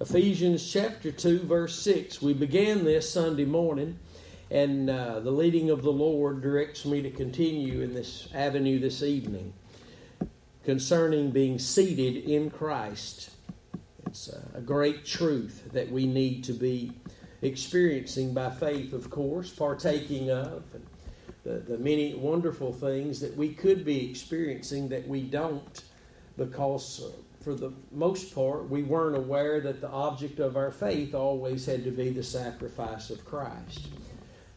Ephesians chapter 2, verse 6. We began this Sunday morning, and uh, the leading of the Lord directs me to continue in this avenue this evening concerning being seated in Christ. It's a great truth that we need to be experiencing by faith, of course, partaking of, and the, the many wonderful things that we could be experiencing that we don't because for the most part, we weren't aware that the object of our faith always had to be the sacrifice of Christ.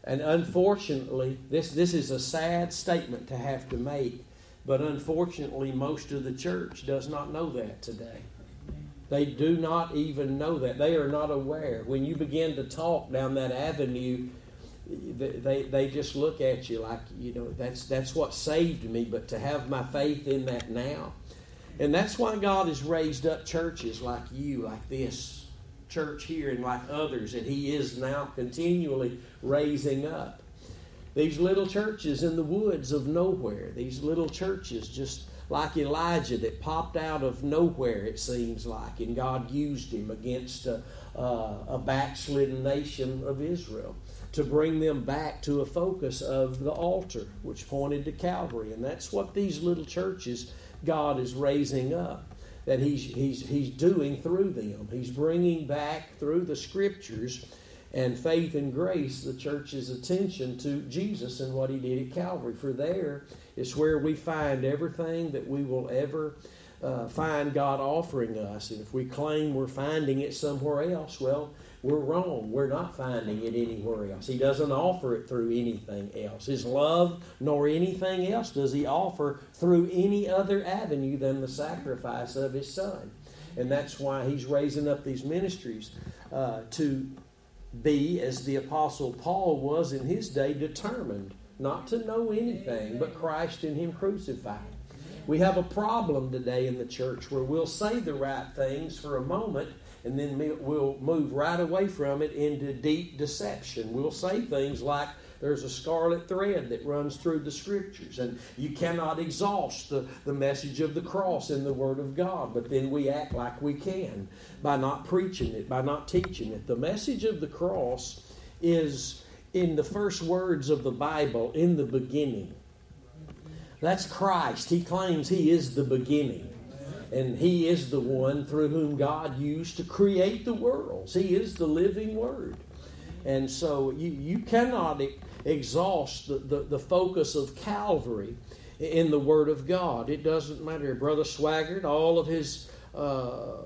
And unfortunately, this, this is a sad statement to have to make, but unfortunately, most of the church does not know that today. They do not even know that. They are not aware. When you begin to talk down that avenue, they, they just look at you like, you know, that's, that's what saved me, but to have my faith in that now, and that's why God has raised up churches like you, like this church here, and like others, and He is now continually raising up. These little churches in the woods of nowhere, these little churches just like Elijah that popped out of nowhere, it seems like, and God used him against a, a backslidden nation of Israel to bring them back to a focus of the altar, which pointed to Calvary. And that's what these little churches God is raising up, that he's, he's, he's doing through them. He's bringing back through the scriptures and faith and grace the church's attention to Jesus and what he did at Calvary. For there is where we find everything that we will ever uh, find God offering us. And if we claim we're finding it somewhere else, well, we're wrong. We're not finding it anywhere else. He doesn't offer it through anything else. His love, nor anything else, does He offer through any other avenue than the sacrifice of His Son. And that's why He's raising up these ministries uh, to be, as the Apostle Paul was in his day, determined not to know anything but Christ and Him crucified. We have a problem today in the church where we'll say the right things for a moment and then we'll move right away from it into deep deception. We'll say things like, there's a scarlet thread that runs through the scriptures, and you cannot exhaust the, the message of the cross in the Word of God, but then we act like we can by not preaching it, by not teaching it. The message of the cross is in the first words of the Bible, in the beginning. That's Christ. He claims He is the beginning. And He is the one through whom God used to create the worlds. He is the living Word. And so you, you cannot exhaust the, the, the focus of Calvary in the Word of God. It doesn't matter. Brother Swaggart, all of his uh,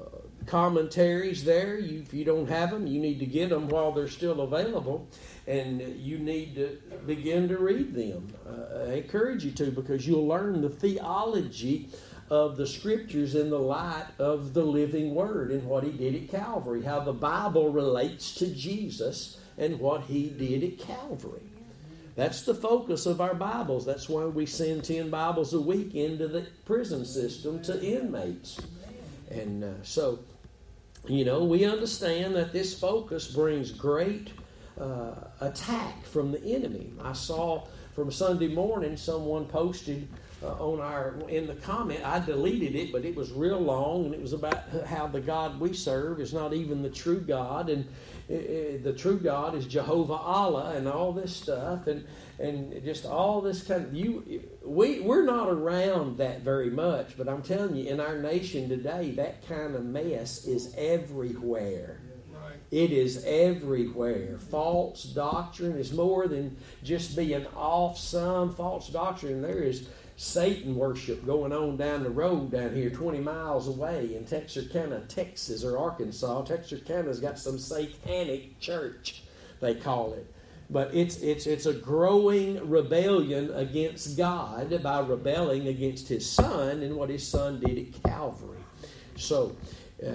commentaries there, you, if you don't have them, you need to get them while they're still available. And you need to begin to read them. Uh, I encourage you to because you'll learn the theology of the scriptures in the light of the living word and what he did at Calvary, how the Bible relates to Jesus and what he did at Calvary. That's the focus of our Bibles. That's why we send 10 Bibles a week into the prison system to inmates. And uh, so, you know, we understand that this focus brings great uh, attack from the enemy. I saw from Sunday morning someone posted uh, on our in the comment. I deleted it, but it was real long, and it was about how the God we serve is not even the true God, and uh, uh, the true God is Jehovah Allah, and all this stuff, and and just all this kind of you. We we're not around that very much, but I'm telling you, in our nation today, that kind of mess is everywhere. It is everywhere. False doctrine is more than just being off some false doctrine. There is Satan worship going on down the road down here 20 miles away in Texarkana, Texas, or Arkansas. Texarkana's got some satanic church, they call it. But it's, it's, it's a growing rebellion against God by rebelling against His Son and what His Son did at Calvary. So, uh,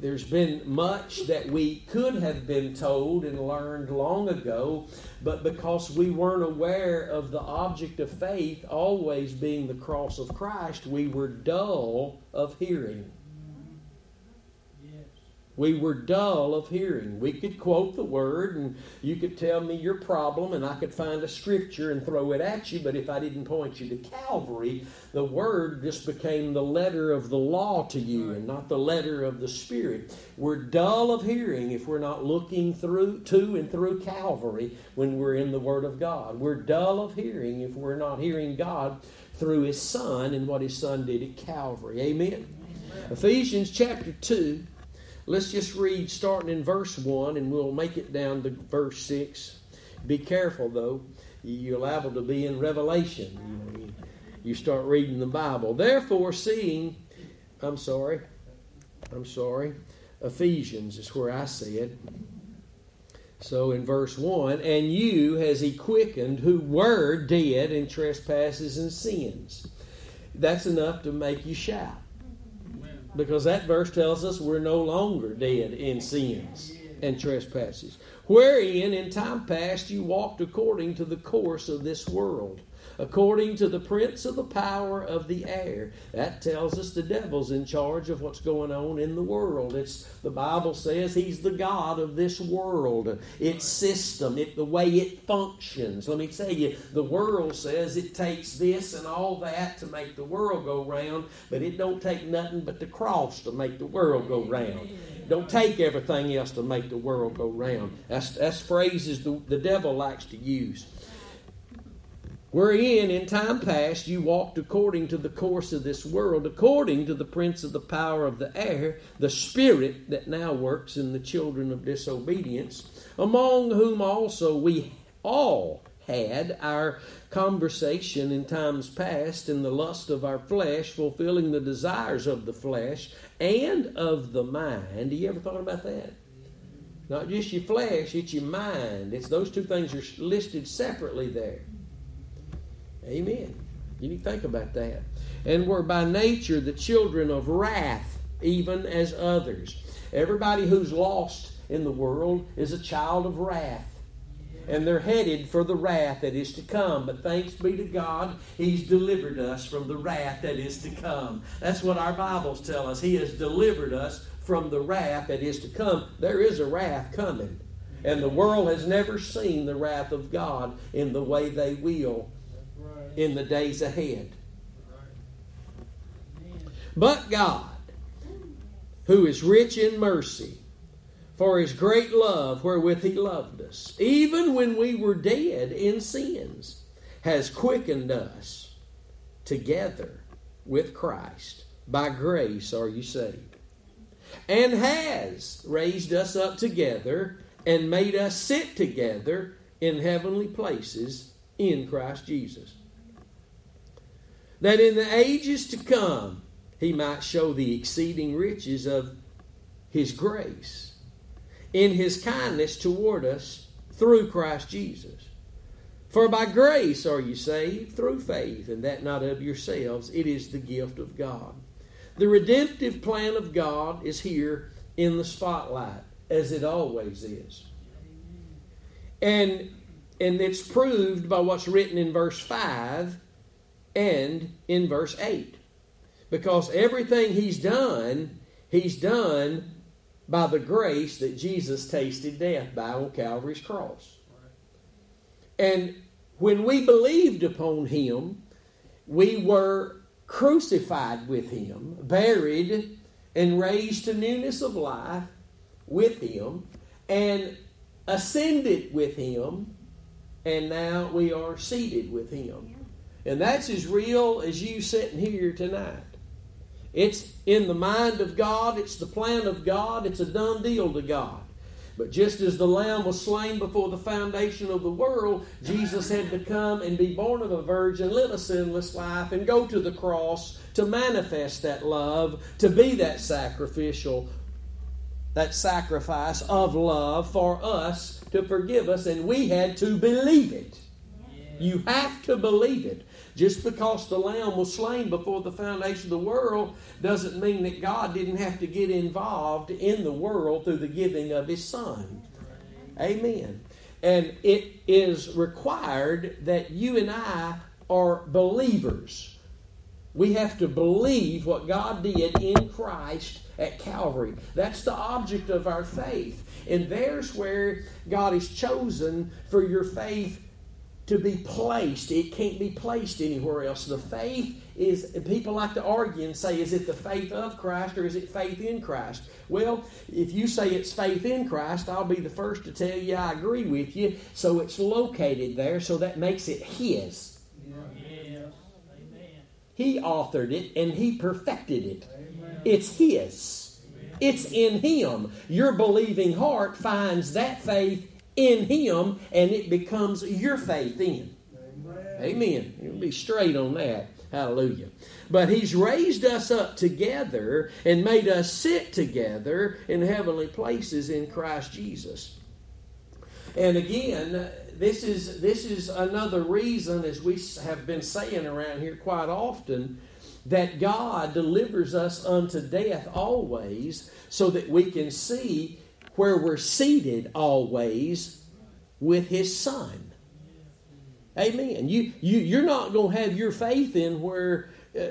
there's been much that we could have been told and learned long ago, but because we weren't aware of the object of faith always being the cross of Christ, we were dull of hearing. We were dull of hearing. We could quote the word and you could tell me your problem and I could find a scripture and throw it at you, but if I didn't point you to Calvary, the word just became the letter of the law to you and not the letter of the Spirit. We're dull of hearing if we're not looking through to and through Calvary when we're in the Word of God. We're dull of hearing if we're not hearing God through His Son and what His Son did at Calvary. Amen. Amen. Ephesians chapter 2 Let's just read starting in verse 1 and we'll make it down to verse 6. Be careful though. You're liable to be in Revelation. You, start reading the Bible. Therefore, seeing, I'm sorry, I'm sorry, Ephesians is where I said. It. So in verse 1, and you has he quickened who were dead in trespasses and sins. That's enough to make you shout because that verse tells us we're no longer dead in sins and trespasses. Wherein in time past you walked according to the course of this world according to the prince of the power of the air. That tells us the devil's in charge of what's going on in the world. It's the Bible says he's the God of this world, its system, it, the way it functions. Let me tell you, the world says it takes this and all that to make the world go round, but it don't take nothing but the cross to make the world go round. Don't take everything else to make the world go round. That's, that's phrases the, the devil likes to use wherein in time past you walked according to the course of this world, according to the prince of the power of the air, the spirit that now works in the children of disobedience, among whom also we all had our conversation in times past in the lust of our flesh, fulfilling the desires of the flesh and of the mind. Have you ever thought about that? Not just your flesh, it's your mind. It's those two things are listed separately there. Amen. You need to think about that. And we're by nature the children of wrath, even as others. Everybody who's lost in the world is a child of wrath. And they're headed for the wrath that is to come. But thanks be to God, He's delivered us from the wrath that is to come. That's what our Bibles tell us. He has delivered us from the wrath that is to come. There is a wrath coming. And the world has never seen the wrath of God in the way they will in the days ahead. But God, who is rich in mercy, for his great love wherewith he loved us, even when we were dead in sins, has quickened us together with Christ. By grace are you saved. And has raised us up together and made us sit together in heavenly places in Christ Jesus that in the ages to come he might show the exceeding riches of his grace in his kindness toward us through Christ Jesus. For by grace are you saved through faith, and that not of yourselves, it is the gift of God. The redemptive plan of God is here in the spotlight, as it always is. And, and it's proved by what's written in verse 5 and in verse 8. Because everything he's done, he's done by the grace that Jesus tasted death by on Calvary's cross. And when we believed upon him, we were crucified with him, buried, and raised to newness of life with him, and ascended with him, and now we are seated with him. And that's as real as you sitting here tonight. It's in the mind of God, it's the plan of God, it's a done deal to God. But just as the Lamb was slain before the foundation of the world, Jesus had to come and be born of a virgin, live a sinless life, and go to the cross to manifest that love, to be that sacrificial, that sacrifice of love for us to forgive us, and we had to believe it. You have to believe it. Just because the lamb was slain before the foundation of the world doesn't mean that God didn't have to get involved in the world through the giving of his son. Amen. And it is required that you and I are believers. We have to believe what God did in Christ at Calvary. That's the object of our faith. And there's where God has chosen for your faith to be placed. It can't be placed anywhere else. The faith is, people like to argue and say, is it the faith of Christ or is it faith in Christ? Well, if you say it's faith in Christ, I'll be the first to tell you I agree with you. So it's located there, so that makes it His. He authored it and He perfected it. Amen. It's His. Amen. It's in Him. Your believing heart finds that faith in Him and it becomes your faith in. Amen. Amen. You'll be straight on that. Hallelujah. But He's raised us up together and made us sit together in heavenly places in Christ Jesus. And again, this is this is another reason, as we have been saying around here quite often, that God delivers us unto death always, so that we can see where we're seated always with His Son. Amen. You, you, you're not going to have your faith in where uh,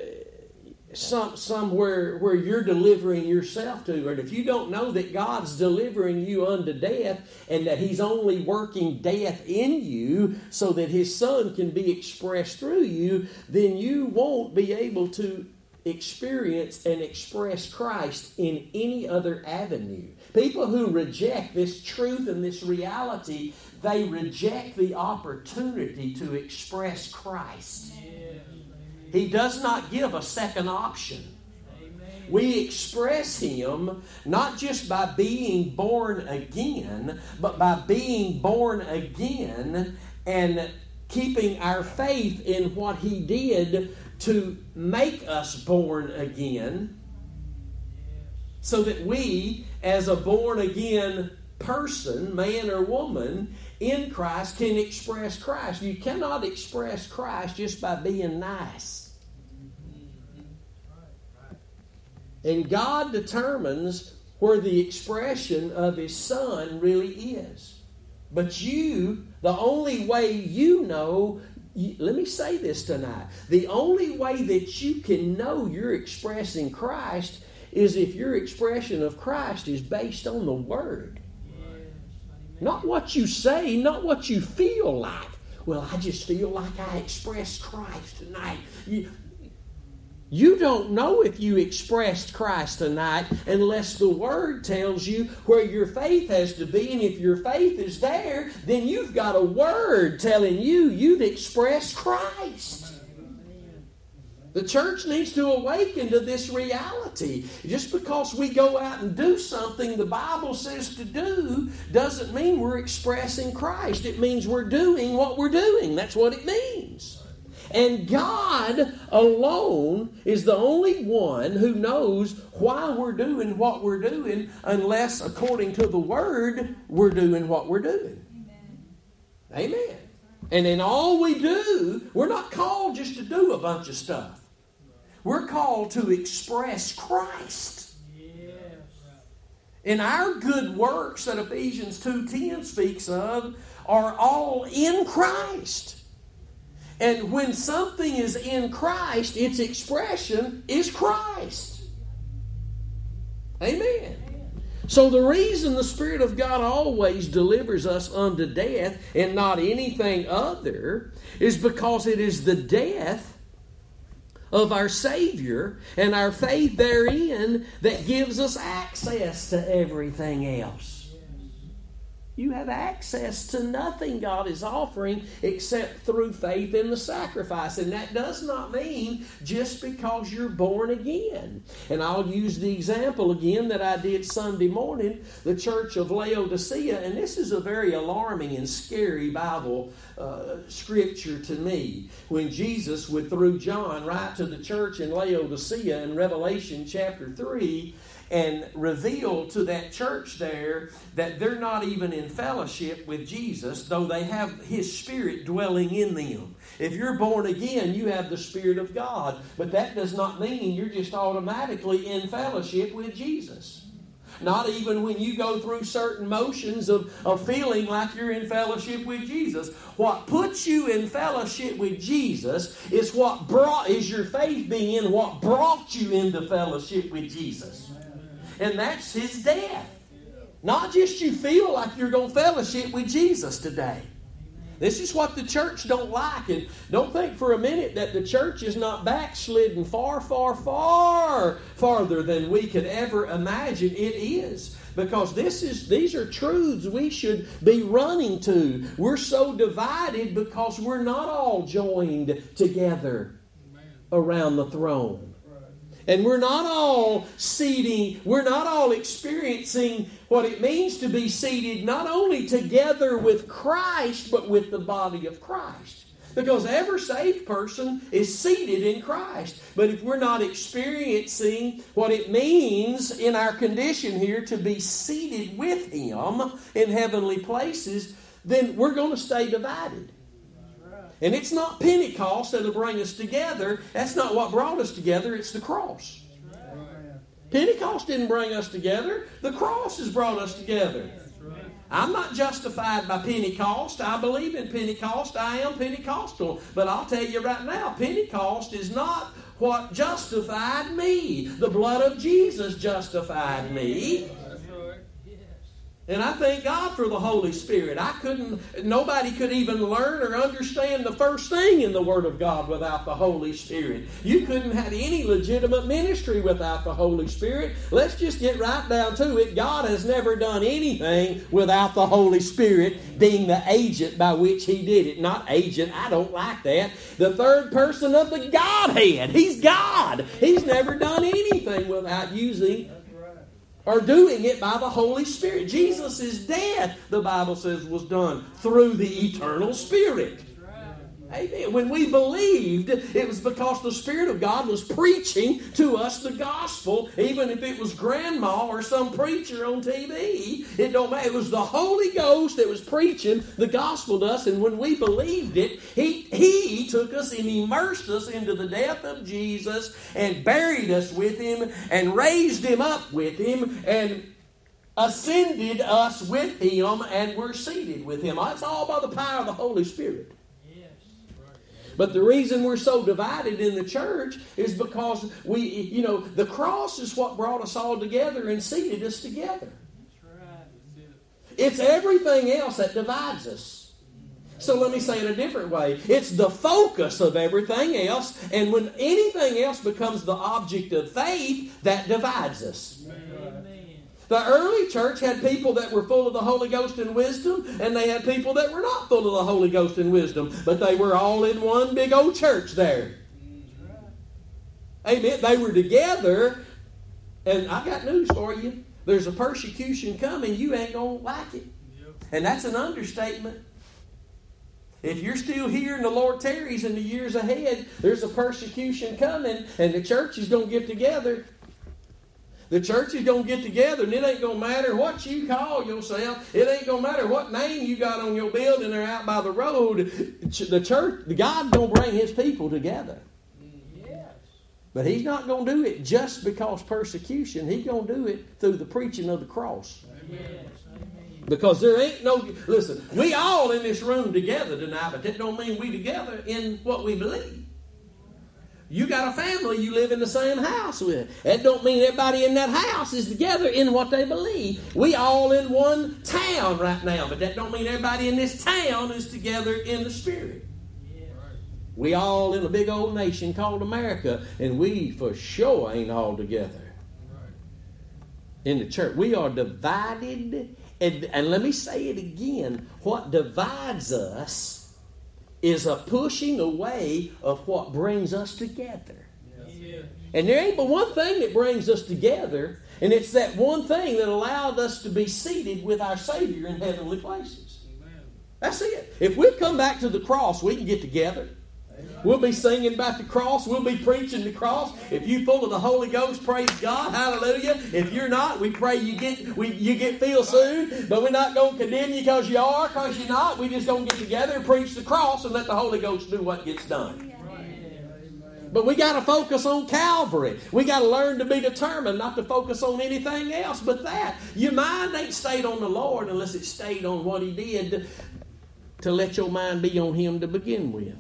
some, somewhere where you're delivering yourself to. And if you don't know that God's delivering you unto death and that He's only working death in you so that His Son can be expressed through you, then you won't be able to experience and express Christ in any other avenue. People who reject this truth and this reality, they reject the opportunity to express Christ. He does not give a second option. We express Him not just by being born again, but by being born again and keeping our faith in what He did to make us born again so that we, as a born again person, man or woman, in Christ can express Christ. You cannot express Christ just by being nice. And God determines where the expression of His Son really is. But you, the only way you know let me say this tonight. The only way that you can know you're expressing Christ is if your expression of Christ is based on the Word. Not what you say, not what you feel like. Well, I just feel like I expressed Christ tonight. You, you don't know if you expressed Christ tonight unless the Word tells you where your faith has to be. And if your faith is there, then you've got a Word telling you you've expressed Christ. The church needs to awaken to this reality. Just because we go out and do something the Bible says to do doesn't mean we're expressing Christ. It means we're doing what we're doing. That's what it means. And God alone is the only one who knows why we're doing what we're doing, unless, according to the Word, we're doing what we're doing. Amen. Amen. And in all we do, we're not called just to do a bunch of stuff. We're called to express Christ. Yes. And our good works that Ephesians 2.10 speaks of are all in Christ. And when something is in Christ, its expression is Christ. Amen. So, the reason the Spirit of God always delivers us unto death and not anything other is because it is the death of our Savior and our faith therein that gives us access to everything else. You have access to nothing God is offering except through faith in the sacrifice. And that does not mean just because you're born again. And I'll use the example again that I did Sunday morning, the church of Laodicea. And this is a very alarming and scary Bible uh, scripture to me. When Jesus would, through John, write to the church in Laodicea in Revelation chapter 3 and reveal to that church there that they're not even in fellowship with Jesus, though they have His Spirit dwelling in them. If you're born again, you have the Spirit of God, but that does not mean you're just automatically in fellowship with Jesus. not even when you go through certain motions of, of feeling like you're in fellowship with Jesus. What puts you in fellowship with Jesus is what brought is your faith being what brought you into fellowship with Jesus. And that's his death. Not just you feel like you're going to fellowship with Jesus today. This is what the church don't like. And don't think for a minute that the church is not backslidden far, far, far farther than we could ever imagine it is. Because this is these are truths we should be running to. We're so divided because we're not all joined together around the throne. And we're not all seating, we're not all experiencing what it means to be seated not only together with Christ, but with the body of Christ. Because every saved person is seated in Christ. But if we're not experiencing what it means in our condition here to be seated with Him in heavenly places, then we're going to stay divided. And it's not Pentecost that'll bring us together. That's not what brought us together, it's the cross. Pentecost didn't bring us together, the cross has brought us together. I'm not justified by Pentecost. I believe in Pentecost. I am Pentecostal. But I'll tell you right now, Pentecost is not what justified me. The blood of Jesus justified me. And I thank God for the Holy Spirit. I couldn't, nobody could even learn or understand the first thing in the Word of God without the Holy Spirit. You couldn't have any legitimate ministry without the Holy Spirit. Let's just get right down to it. God has never done anything without the Holy Spirit being the agent by which He did it. Not agent, I don't like that. The third person of the Godhead. He's God. He's never done anything without using are doing it by the Holy Spirit. Jesus' death, the Bible says, was done through the eternal Spirit. Amen. When we believed, it was because the Spirit of God was preaching to us the gospel, even if it was grandma or some preacher on TV. It don't matter. It was the Holy Ghost that was preaching the gospel to us, and when we believed it, He He took us and immersed us into the death of Jesus and buried us with Him and raised Him up with Him and ascended us with Him, and we're seated with Him. It's all by the power of the Holy Spirit. But the reason we're so divided in the church is because we, you know, the cross is what brought us all together and seated us together. It's everything else that divides us. So let me say it a different way. It's the focus of everything else, and when anything else becomes the object of faith, that divides us. The early church had people that were full of the Holy Ghost and wisdom, and they had people that were not full of the Holy Ghost and wisdom, but they were all in one big old church there. Amen. They were together, and I got news for you. There's a persecution coming, you ain't going to like it. And that's an understatement. If you're still here and the Lord tarries in the years ahead, there's a persecution coming, and the church is going to get together the church is going to get together, and it ain't going to matter what you call yourself. It ain't going to matter what name you got on your building or out by the road. The church, the God's going to bring His people together. Yes. But He's not going to do it just because persecution. He's going to do it through the preaching of the cross. Amen. Because there ain't no listen. We all in this room together tonight, but that don't mean we together in what we believe. You got a family you live in the same house with. That don't mean everybody in that house is together in what they believe. We all in one town right now, but that don't mean everybody in this town is together in the spirit. We all in a big old nation called America, and we for sure ain't all together in the church. We are divided, and, and let me say it again: what divides us is a pushing away of what brings us together. And there ain't but one thing that brings us together, and it's that one thing that allowed us to be seated with our Savior in heavenly places. That's it. If we come back to the cross, we can get together. We'll be singing about the cross. We'll be preaching the cross. If you're full of the Holy Ghost, praise God. Hallelujah. If you're not, we pray you get we, you get filled soon. But we're not going to condemn you because you are, because you're not. We just going to get together and preach the cross and let the Holy Ghost do what gets done. But we got to focus on Calvary. We got to learn to be determined not to focus on anything else but that. Your mind ain't stayed on the Lord unless it stayed on what He did to let your mind be on Him to begin with.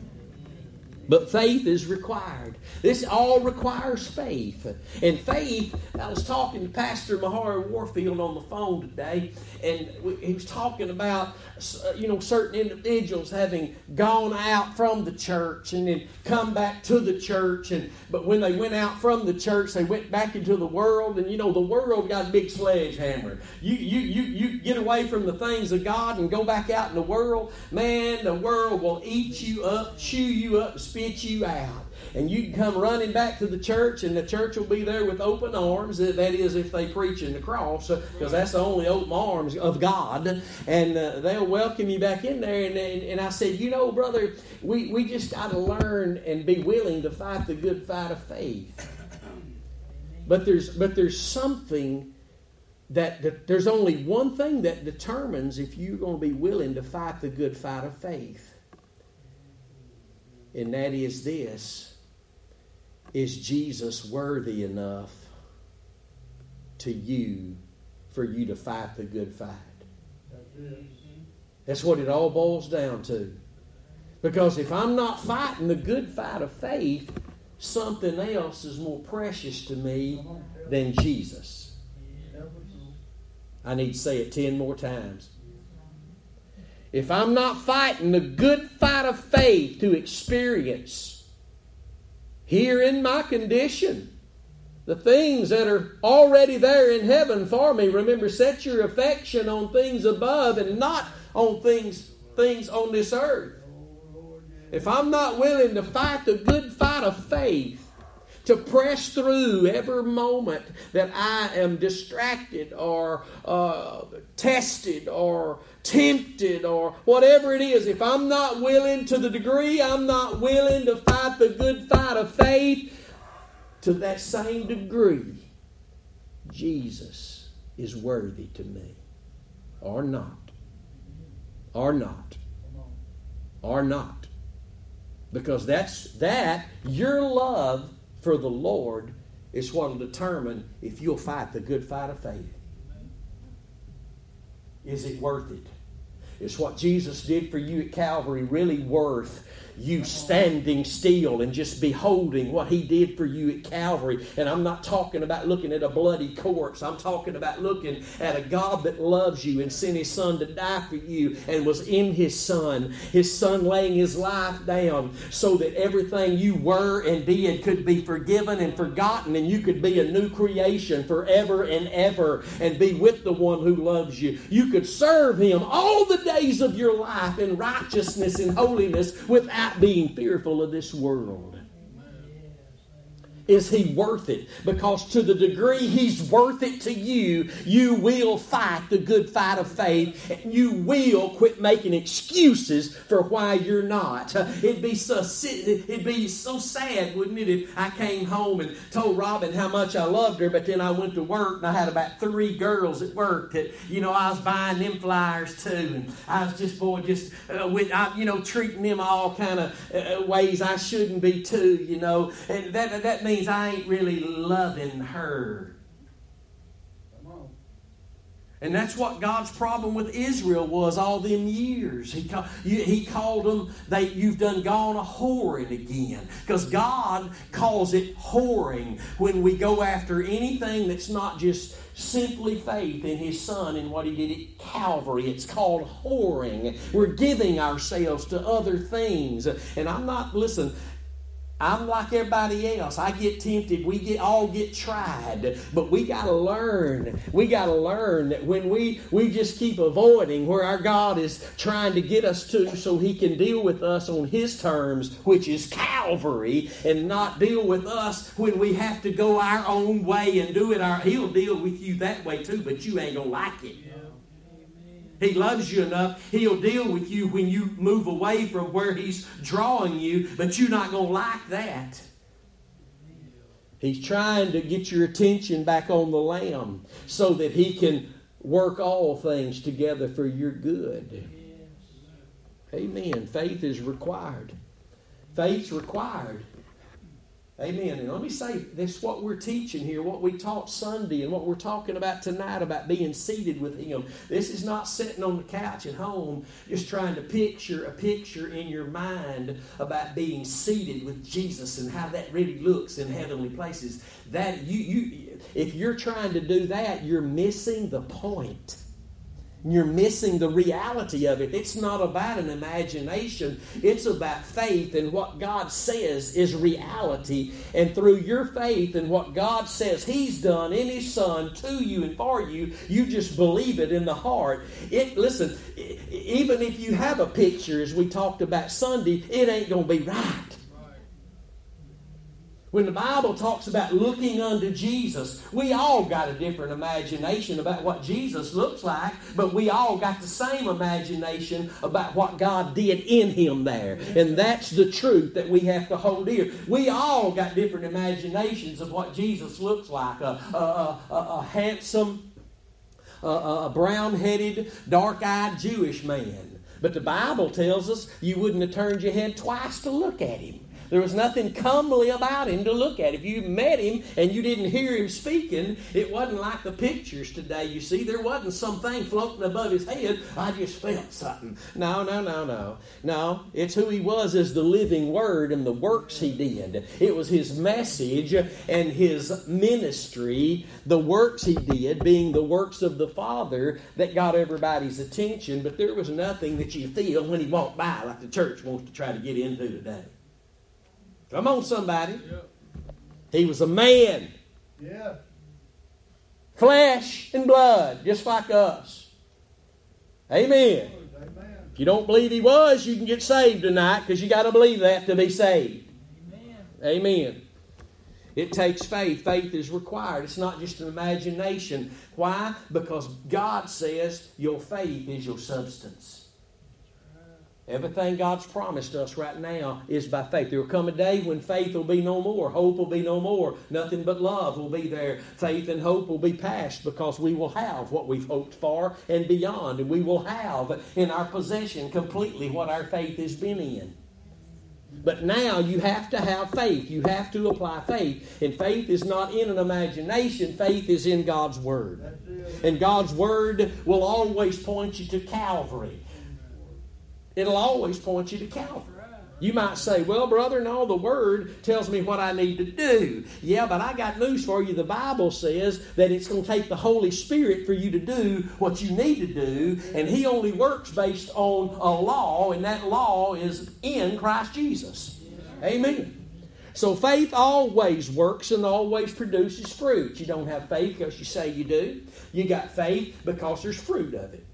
But faith is required. This all requires faith. And faith, I was talking to Pastor Mahari Warfield on the phone today, and he was talking about, uh, you know, certain individuals having gone out from the church and then come back to the church. And But when they went out from the church, they went back into the world. And, you know, the world got a big sledgehammer. You, you, you, you get away from the things of God and go back out in the world, man, the world will eat you up, chew you up, spit you out and you can come running back to the church, and the church will be there with open arms. That is, if they preach in the cross, because that's the only open arms of God, and uh, they'll welcome you back in there. And, and, and I said, you know, brother, we, we just got to learn and be willing to fight the good fight of faith. But there's but there's something that, that there's only one thing that determines if you're going to be willing to fight the good fight of faith. And that is this is Jesus worthy enough to you for you to fight the good fight? That's what it all boils down to. Because if I'm not fighting the good fight of faith, something else is more precious to me than Jesus. I need to say it 10 more times. If I'm not fighting the good fight of faith to experience here in my condition. The things that are already there in heaven for me. Remember, set your affection on things above and not on things, things on this earth. If I'm not willing to fight the good fight of faith, to press through every moment that I am distracted or uh, tested or tempted or whatever it is, if I'm not willing to the degree I'm not willing to fight the good fight of faith, to that same degree, Jesus is worthy to me. Or not. Or not. Or not. Because that's that, your love for the Lord is what will determine if you'll fight the good fight of faith. Is it worth it? Is what Jesus did for you at Calvary really worth you standing still and just beholding what he did for you at Calvary. And I'm not talking about looking at a bloody corpse. I'm talking about looking at a God that loves you and sent his son to die for you and was in his son. His son laying his life down so that everything you were and did could be forgiven and forgotten and you could be a new creation forever and ever and be with the one who loves you. You could serve him all the days of your life in righteousness and holiness without being fearful of this world. Is he worth it? Because to the degree he's worth it to you, you will fight the good fight of faith. And you will quit making excuses for why you're not. It'd be so it'd be so sad, wouldn't it, if I came home and told Robin how much I loved her, but then I went to work and I had about three girls at work that you know I was buying them flyers too, and I was just boy just uh, with I, you know treating them all kind of uh, ways I shouldn't be too, you know, and that that means I ain't really loving her. And that's what God's problem with Israel was all them years. He, call, he called them, they, you've done gone a whoring again. Because God calls it whoring when we go after anything that's not just simply faith in His Son and what He did at Calvary. It's called whoring. We're giving ourselves to other things. And I'm not, listen, I'm like everybody else. I get tempted. We get all get tried, but we got to learn. We got to learn that when we we just keep avoiding where our God is trying to get us to, so He can deal with us on His terms, which is Calvary, and not deal with us when we have to go our own way and do it. Our He'll deal with you that way too, but you ain't gonna like it. He loves you enough, He'll deal with you when you move away from where He's drawing you, but you're not going to like that. He's trying to get your attention back on the Lamb so that He can work all things together for your good. Amen. Faith is required. Faith's required. Amen. And let me say this what we're teaching here, what we taught Sunday, and what we're talking about tonight about being seated with Him. This is not sitting on the couch at home just trying to picture a picture in your mind about being seated with Jesus and how that really looks in heavenly places. That you you if you're trying to do that, you're missing the point. You're missing the reality of it. It's not about an imagination, it's about faith, and what God says is reality. And through your faith and what God says He's done in His Son to you and for you, you just believe it in the heart. It listen, even if you have a picture, as we talked about Sunday, it ain't gonna be right. When the Bible talks about looking unto Jesus, we all got a different imagination about what Jesus looks like, but we all got the same imagination about what God did in him there. And that's the truth that we have to hold dear. We all got different imaginations of what Jesus looks like a, a, a, a handsome, a brown headed, dark eyed Jewish man. But the Bible tells us you wouldn't have turned your head twice to look at him. There was nothing comely about him to look at. If you met him and you didn't hear him speaking, it wasn't like the pictures today. You see, there wasn't something floating above his head. I just felt something. No, no, no, no. No, it's who he was as the living word and the works he did. It was his message and his ministry, the works he did, being the works of the Father, that got everybody's attention. But there was nothing that you feel when he walked by like the church wants to try to get into today. Come on, somebody. He was a man. Yeah. Flesh and blood, just like us. Amen. Amen. If you don't believe he was, you can get saved tonight because you got to believe that to be saved. Amen. Amen. It takes faith. Faith is required. It's not just an imagination. Why? Because God says your faith is your substance. Everything God's promised us right now is by faith. There will come a day when faith will be no more, hope will be no more, nothing but love will be there. Faith and hope will be past because we will have what we've hoped for and beyond, and we will have in our possession completely what our faith has been in. But now you have to have faith. You have to apply faith. And faith is not in an imagination, faith is in God's Word. And God's Word will always point you to Calvary. It'll always point you to Calvary. You might say, Well, brother, no, the Word tells me what I need to do. Yeah, but I got news for you. The Bible says that it's going to take the Holy Spirit for you to do what you need to do, and He only works based on a law, and that law is in Christ Jesus. Amen. So faith always works and always produces fruit. You don't have faith because you say you do. You got faith because there's fruit of it.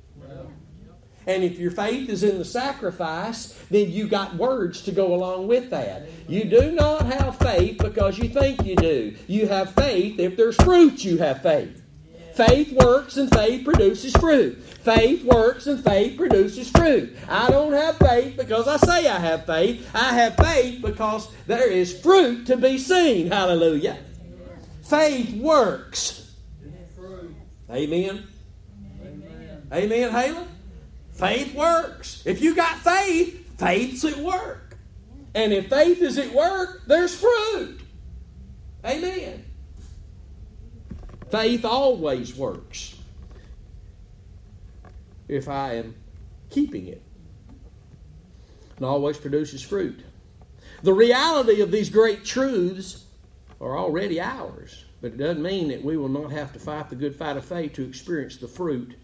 And if your faith is in the sacrifice, then you got words to go along with that. You do not have faith because you think you do. You have faith if there's fruit, you have faith. Faith works and faith produces fruit. Faith works and faith produces fruit. I don't have faith because I say I have faith. I have faith because there is fruit to be seen. Hallelujah. Faith works. Amen. Amen. Amen? Faith works. If you got faith, faith's at work. And if faith is at work, there's fruit. Amen. Faith always works if I am keeping it and always produces fruit. The reality of these great truths are already ours, but it doesn't mean that we will not have to fight the good fight of faith to experience the fruit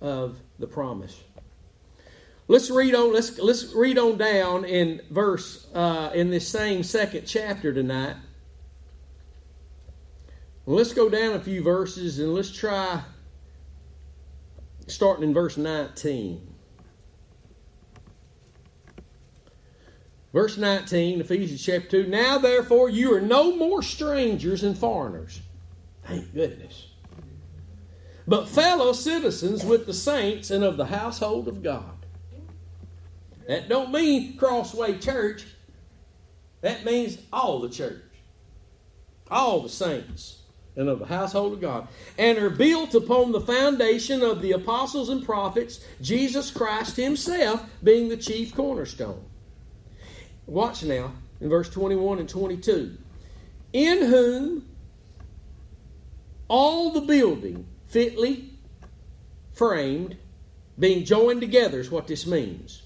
of the promise. Let's read on. Let's let's read on down in verse uh, in this same second chapter tonight. Let's go down a few verses and let's try starting in verse 19. Verse 19, Ephesians chapter 2. Now, therefore, you are no more strangers and foreigners. Thank goodness. But fellow citizens with the saints and of the household of God. That don't mean Crossway Church. That means all the church. All the saints and of the household of God. And are built upon the foundation of the apostles and prophets, Jesus Christ Himself being the chief cornerstone. Watch now in verse 21 and 22. In whom all the building fitly framed, being joined together is what this means.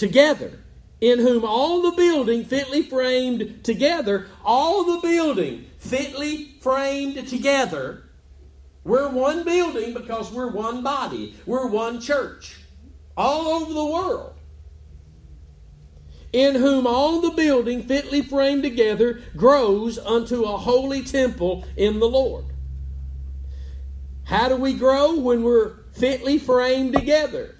Together. In whom all the building fitly framed together, all the building fitly framed together. We're one building because we're one body. We're one church. All over the world in whom all the building fitly framed together grows unto a holy temple in the Lord. How do we grow when we're fitly framed together?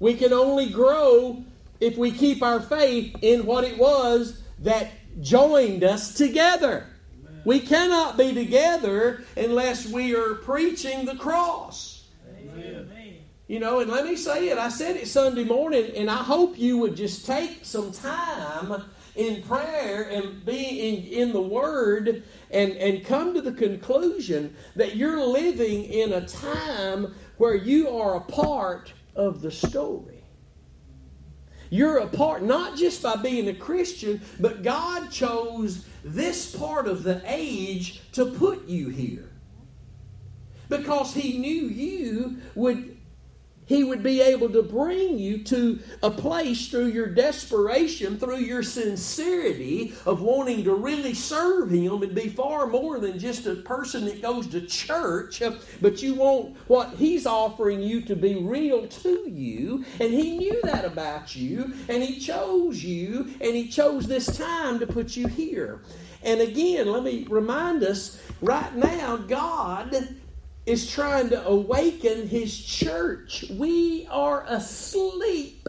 We can only grow if we keep our faith in what it was that joined us together. Amen. We cannot be together unless we are preaching the cross. Amen. You know, and let me say it. I said it Sunday morning, and I hope you would just take some time in prayer and be in, in the Word and, and come to the conclusion that you're living in a time where you are a part of the story. You're a part, not just by being a Christian, but God chose this part of the age to put you here. Because He knew you would he would be able to bring you to a place through your desperation, through your sincerity of wanting to really serve Him and be far more than just a person that goes to church, but you want what He's offering you to be real to you. And He knew that about you, and He chose you, and He chose this time to put you here. And again, let me remind us right now, God is trying to awaken his church. We are asleep,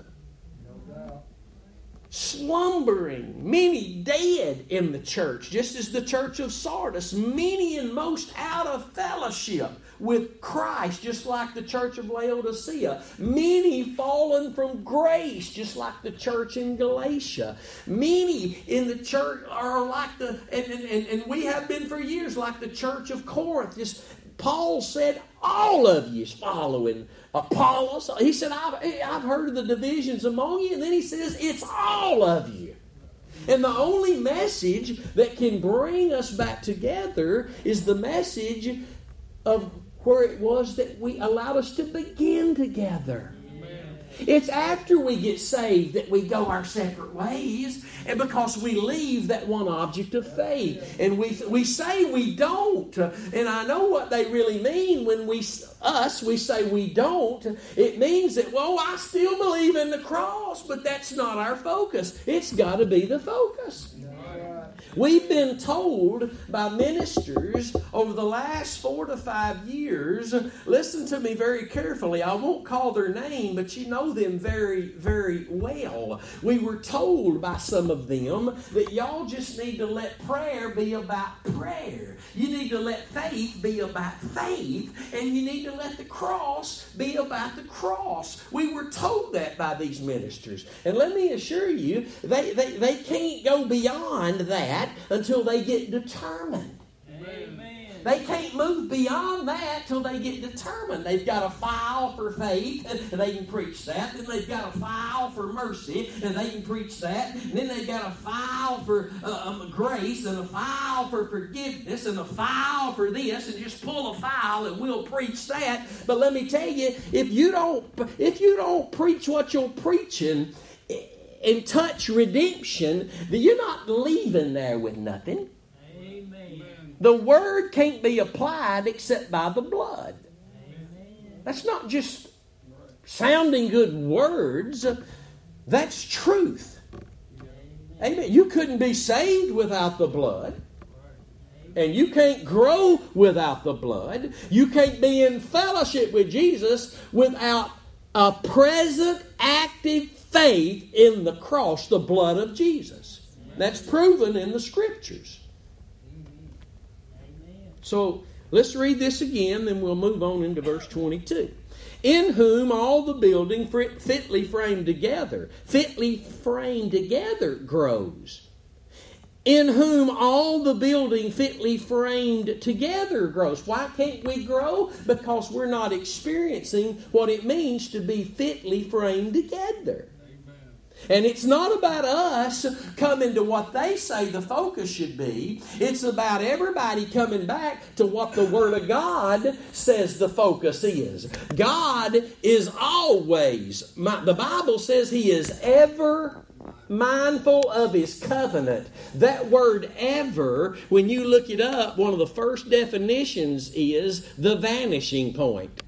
slumbering, many dead in the church, just as the church of Sardis, many and most out of fellowship with Christ, just like the church of Laodicea. Many fallen from grace, just like the church in Galatia. Many in the church are like the, and, and, and we have been for years, like the church of Corinth, just Paul said, all of you is following Apollos. He said, I've, I've heard of the divisions among you. And then he says, it's all of you. And the only message that can bring us back together is the message of where it was that we allowed us to begin together. It's after we get saved that we go our separate ways, and because we leave that one object of faith, and we we say we don't, and I know what they really mean when we us we say we don't. It means that well, I still believe in the cross, but that's not our focus. It's got to be the focus. We've been told by ministers over the last four to five years, listen to me very carefully. I won't call their name, but you know them very, very well. We were told by some of them that y'all just need to let prayer be about prayer. You need to let faith be about faith, and you need to let the cross be about the cross. We were told that by these ministers. And let me assure you, they, they, they can't go beyond that that until they get determined. Amen. They can't move beyond that till they get determined. They've got a file for faith, and they can preach that. Then they've got a file for mercy, and they can preach that. And then they've got a file for uh, um, grace, and a file for forgiveness, and a file for this, and just pull a file, and we'll preach that. But let me tell you, if you don't, if you don't preach what you're preaching, and touch redemption, you're not leaving there with nothing. Amen. The word can't be applied except by the blood. Amen. That's not just sounding good words, that's truth. Amen. You couldn't be saved without the blood. And you can't grow without the blood. You can't be in fellowship with Jesus without a present, active faith in the cross, the blood of Jesus. That's proven in the scriptures. So let's read this again, then we'll move on into verse 22. In whom all the building fitly framed together, fitly framed together grows in whom all the building fitly framed together grows. Why can't we grow? Because we're not experiencing what it means to be fitly framed together. And it's not about us coming to what they say the focus should be. It's about everybody coming back to what the Word of God says the focus is. God is always, the Bible says He is ever mindful of his covenant. That word ever, when you look it up, one of the first definitions is the vanishing point.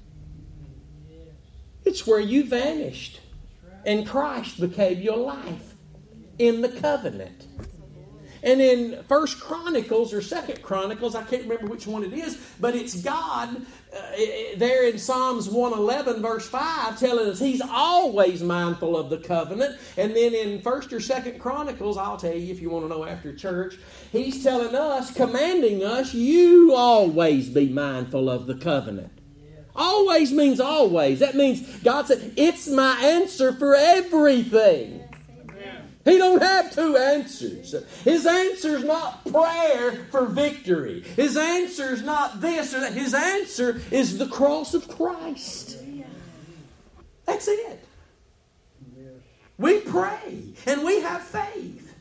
It's where you vanished and Christ became your life in the covenant. And in First Chronicles or Second Chronicles, I can't remember which one it is, but it's God uh, there in Psalms 111, verse 5, telling us He's always mindful of the covenant. And then in First or Second Chronicles, I'll tell you if you want to know after church, He's telling us, commanding us, you always be mindful of the covenant. Always means always. That means God said, It's my answer for everything. He don't have two answers. His answer is not prayer for victory. His answer is not this or that. His answer is the cross of Christ. That's it. We pray and we have faith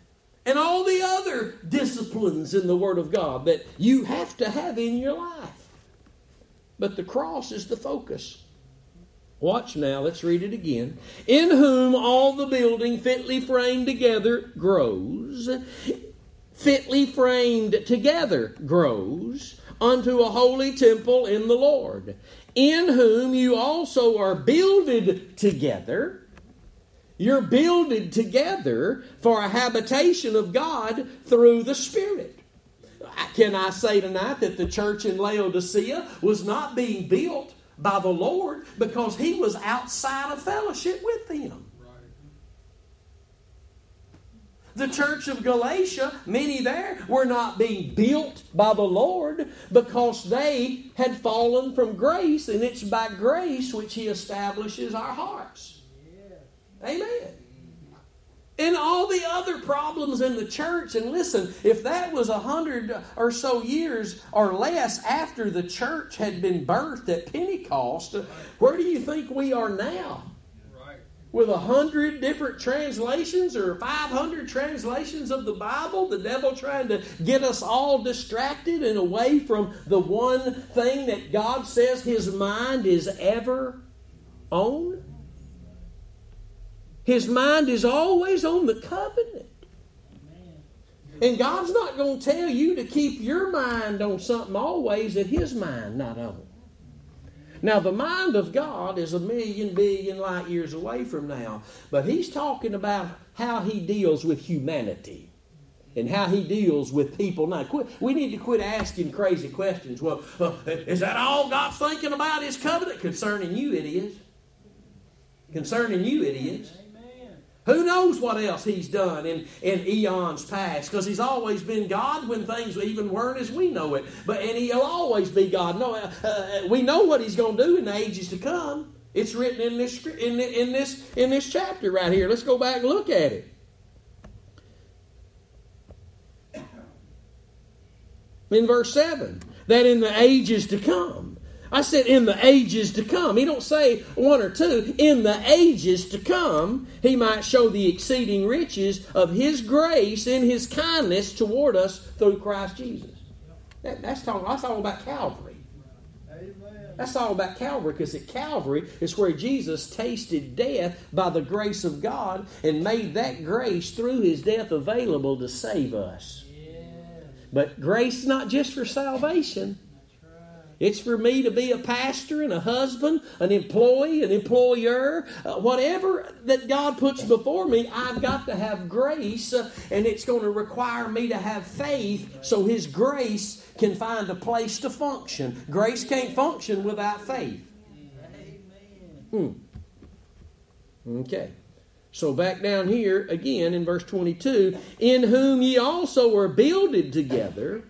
and all the other disciplines in the Word of God that you have to have in your life. But the cross is the focus. Watch now, let's read it again. In whom all the building fitly framed together grows, fitly framed together grows unto a holy temple in the Lord, in whom you also are builded together. You're builded together for a habitation of God through the Spirit. Can I say tonight that the church in Laodicea was not being built by the Lord because he was outside of fellowship with them? The church of Galatia, many there, were not being built by the Lord because they had fallen from grace, and it's by grace which He establishes our hearts. Amen and all the other problems in the church. And listen, if that was a hundred or so years or less after the church had been birthed at Pentecost, where do you think we are now? With a hundred different translations or 500 translations of the Bible, the devil trying to get us all distracted and away from the one thing that God says his mind is ever on? His mind is always on the covenant. And God's not going to tell you to keep your mind on something always that His mind not on. Now, the mind of God is a million billion light years away from now, but He's talking about how He deals with humanity and how He deals with people now. Quit, we need to quit asking crazy questions. Well, uh, is that all God's thinking about His covenant? Concerning you, it is. Concerning you, it is. Who knows what else he's done in, in eons past? Because he's always been God when things even weren't as we know it. But and he'll always be God. No, uh, uh, we know what he's going to do in the ages to come. It's written in this in, in this in this chapter right here. Let's go back and look at it. In verse 7, that in the ages to come I said in the ages to come. He don't say one or two. In the ages to come, he might show the exceeding riches of his grace in his kindness toward us through Christ Jesus. That, that's talking. That's all about Calvary. That's all about Calvary because at Calvary is where Jesus tasted death by the grace of God and made that grace through his death available to save us. But grace is not just for salvation. It's for me to be a pastor and a husband, an employee, an employer, uh, whatever that God puts before me, I've got to have grace, uh, and it's going to require me to have faith so His grace can find a place to function. Grace can't function without faith. Hmm. Okay. So back down here again in verse 22 in whom ye also are builded together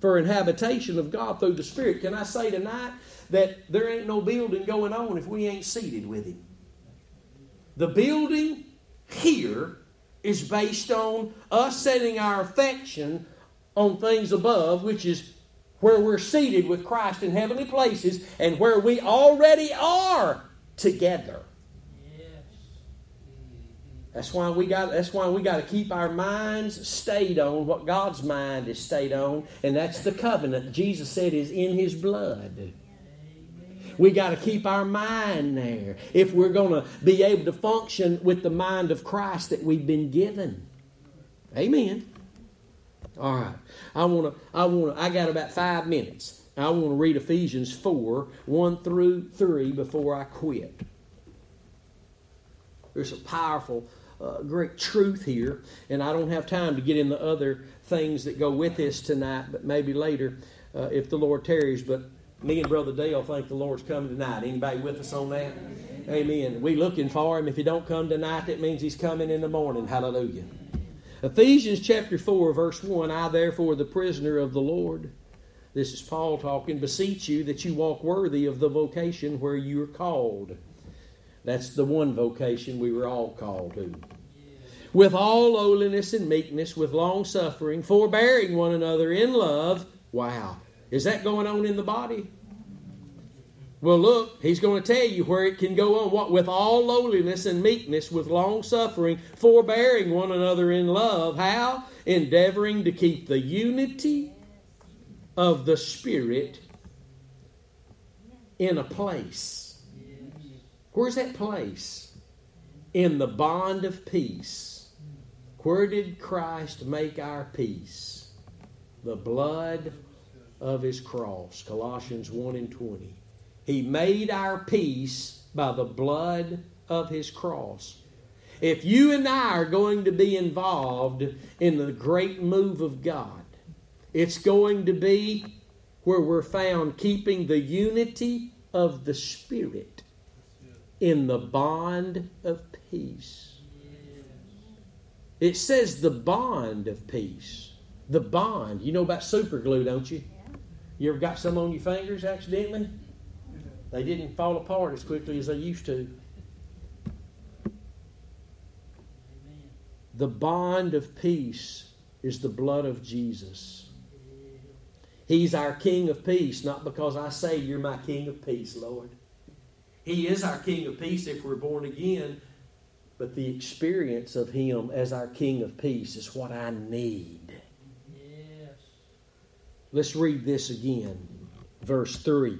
for an habitation of God through the Spirit. Can I say tonight that there ain't no building going on if we ain't seated with Him? The building here is based on us setting our affection on things above, which is where we're seated with Christ in heavenly places and where we already are together. That's why we got that's why we got to keep our minds stayed on what God's mind is stayed on, and that's the covenant Jesus said is in his blood. We got to keep our mind there if we're going to be able to function with the mind of Christ that we've been given. Amen. All right. I want to I want to I got about 5 minutes. I want to read Ephesians 4, 1 through 3 before I quit. There's a powerful uh, great truth here, and I don't have time to get in the other things that go with this tonight, but maybe later uh, if the Lord tarries. But me and Brother Dale think the Lord's coming tonight. Anybody with us on that? Amen. We looking for him. If he don't come tonight, that means he's coming in the morning. Hallelujah. Ephesians chapter 4, verse 1 I, therefore, the prisoner of the Lord, this is Paul talking, beseech you that you walk worthy of the vocation where you are called. That's the one vocation we were all called to. With all lowliness and meekness, with long suffering, forbearing one another in love. Wow. Is that going on in the body? Well, look, he's going to tell you where it can go on. What with all lowliness and meekness, with long suffering, forbearing one another in love. How? Endeavoring to keep the unity of the Spirit in a place. Where's that place? In the bond of peace. Where did Christ make our peace? The blood of his cross. Colossians 1 and 20. He made our peace by the blood of his cross. If you and I are going to be involved in the great move of God, it's going to be where we're found keeping the unity of the Spirit in the bond of peace. It says the bond of peace. The bond. You know about super glue, don't you? You ever got some on your fingers accidentally? They didn't fall apart as quickly as they used to. The bond of peace is the blood of Jesus. He's our King of peace, not because I say you're my King of peace, Lord. He is our King of peace if we're born again, but the experience of Him as our King of peace is what I need. Yes. Let's read this again. Verse 3.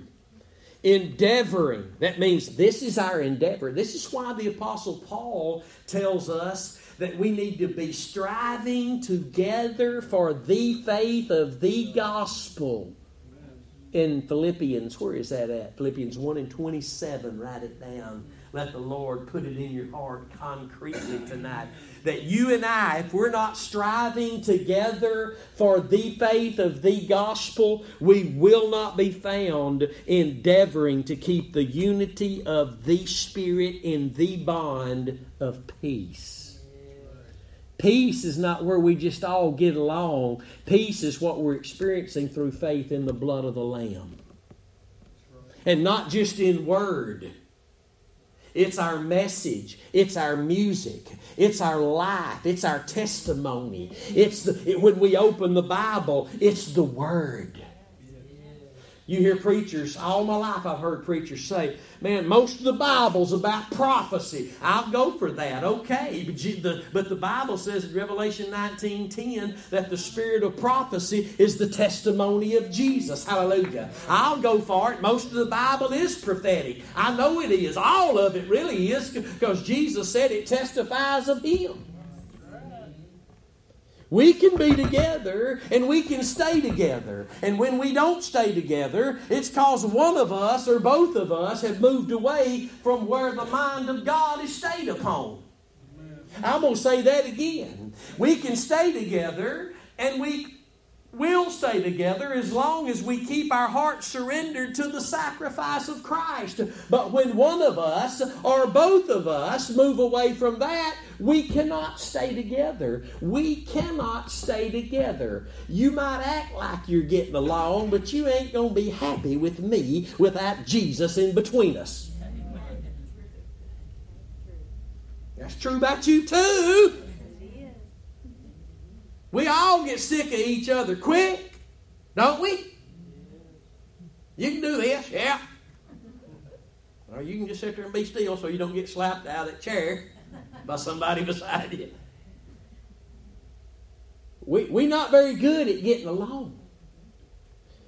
Endeavoring. That means this is our endeavor. This is why the Apostle Paul tells us that we need to be striving together for the faith of the gospel. In Philippians, where is that at? Philippians 1 and 27. Write it down. Let the Lord put it in your heart concretely tonight. That you and I, if we're not striving together for the faith of the gospel, we will not be found endeavoring to keep the unity of the Spirit in the bond of peace. Peace is not where we just all get along. Peace is what we're experiencing through faith in the blood of the Lamb. And not just in word. It's our message. It's our music. It's our life. It's our testimony. It's the, it, when we open the Bible, it's the Word. You hear preachers, all my life I've heard preachers say, man, most of the Bible's about prophecy. I'll go for that, okay. But, you, the, but the Bible says in Revelation 19.10 that the spirit of prophecy is the testimony of Jesus. Hallelujah. I'll go for it. Most of the Bible is prophetic. I know it is. All of it really is because Jesus said it testifies of Him. We can be together and we can stay together. And when we don't stay together, it's because one of us or both of us have moved away from where the mind of God is stayed upon. I'm going to say that again. We can stay together and we will stay together as long as we keep our hearts surrendered to the sacrifice of Christ. But when one of us or both of us move away from that, we cannot stay together. We cannot stay together. You might act like you're getting along, but you ain't going to be happy with me without Jesus in between us. That's true about you too. We all get sick of each other quick, don't we? You can do this, yeah. Or you can just sit there and be still so you don't get slapped out of that chair. by somebody beside you. We, we're not very good at getting along.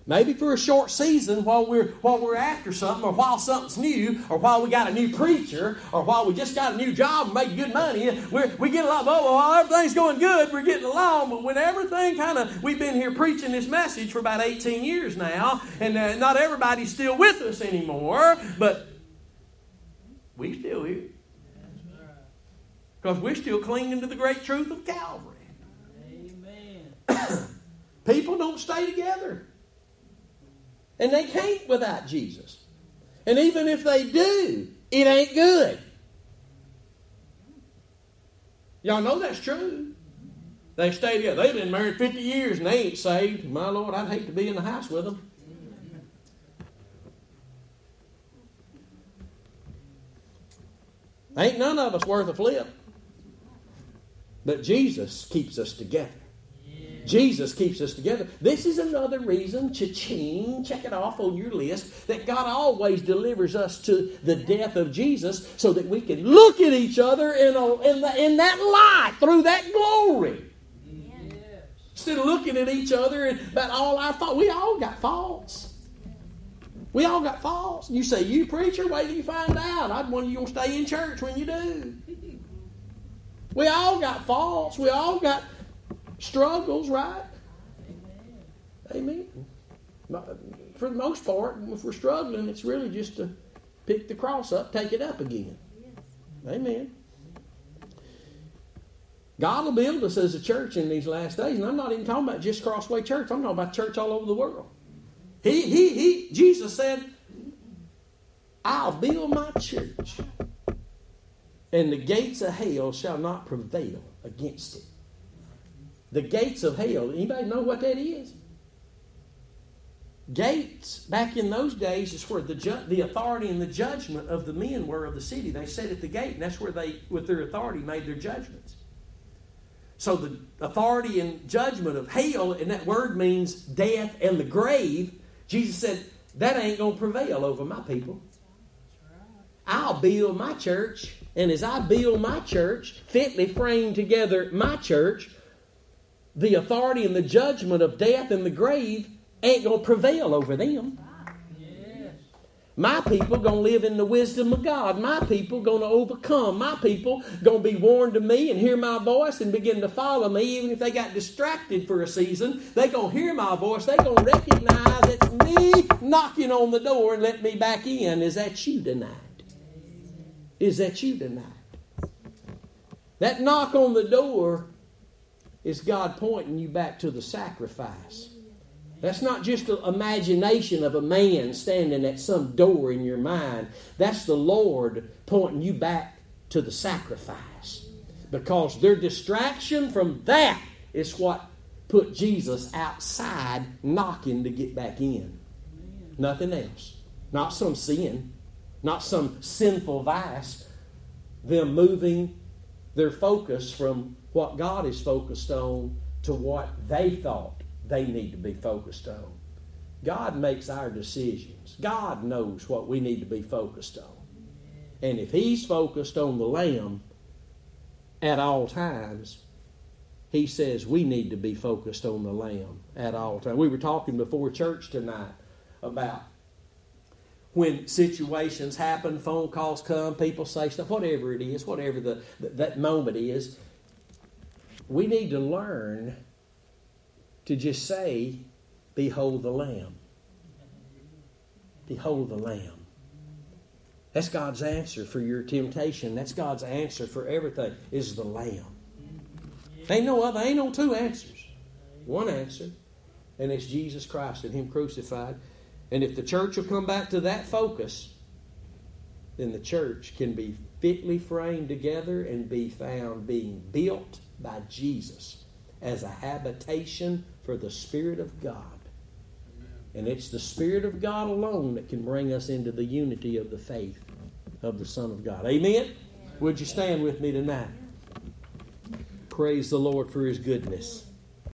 Maybe for a short season while we're while we're after something, or while something's new, or while we got a new preacher, or while we just got a new job and make good money, we we get along. Oh, well, everything's going good, we're getting along. But when everything kind of, we've been here preaching this message for about 18 years now, and uh, not everybody's still with us anymore, but we still here because we're still clinging to the great truth of Calvary. Amen. People don't stay together. And they can't without Jesus. And even if they do, it ain't good. Y'all know that's true. They stayed together. They've been married 50 years and they ain't saved. My Lord, I'd hate to be in the house with them. Ain't none of us worth a flip. But Jesus keeps us together. Jesus keeps us together. This is another reason, cha-ching, check it off on your list, that God always delivers us to the death of Jesus so that we can look at each other in, a, in, the, in that light, through that glory. Yes. Instead of looking at each other and about all our faults. We all got faults. We all got faults. You say, you preacher, wait till you find out. I'd want you to stay in church when you do. We all got faults. We all got struggles, right? Amen. For the most part, if we're struggling, it's really just to pick the cross up, take it up again. Amen. God will build us as a church in these last days, and I'm not even talking about just Crossway Church. I'm talking about church all over the world. He, he, he, Jesus said, "I'll build my church, and the gates of hell shall not prevail against it." The gates of hell. Anybody know what that is? Gates, back in those days, is where the, ju- the authority and the judgment of the men were of the city. They sat at the gate, and that's where they, with their authority, made their judgments. So the authority and judgment of hell, and that word means death and the grave, Jesus said, that ain't to prevail over my people. I'll build my church, and as I build my church, fitly frame together my church, the authority and the judgment of death and the grave ain't going to prevail over them. My people going to live in the wisdom of God. My people going to overcome. My people going to be warned to me and hear my voice and begin to follow me. Even if they got distracted for a season, they to hear my voice. they to recognize it's me knocking on the door and let me back in. Is that you tonight? Is that you tonight? That knock on the door is God pointing you back to the sacrifice. That's not just an imagination of a man standing at some door in your mind. That's the Lord pointing you back to the sacrifice. Because their distraction from that is what put Jesus outside knocking to get back in. Nothing else. Not some sin, not some sinful vice. Them moving their focus from what God is focused on to what they thought they need to be focused on. God makes our decisions. God knows what we need to be focused on. And if He's focused on the Lamb at all times, He says we need to be focused on the Lamb at all times. We were talking before church tonight about when situations happen, phone calls come, people say stuff, whatever it is, whatever the, that moment is, we need to learn to just say, Behold the Lamb. Behold the Lamb. That's God's answer for your temptation. That's God's answer for everything, is the Lamb. Ain't no other, ain't no two answers. One answer, and it's Jesus Christ and Him crucified. And if the church will come back to that focus, then the church can be fitly framed together and be found being built by Jesus as a habitation for the Spirit of God. And it's the Spirit of God alone that can bring us into the unity of the faith of the Son of God. Amen? Would you stand with me tonight? Praise the Lord for His goodness.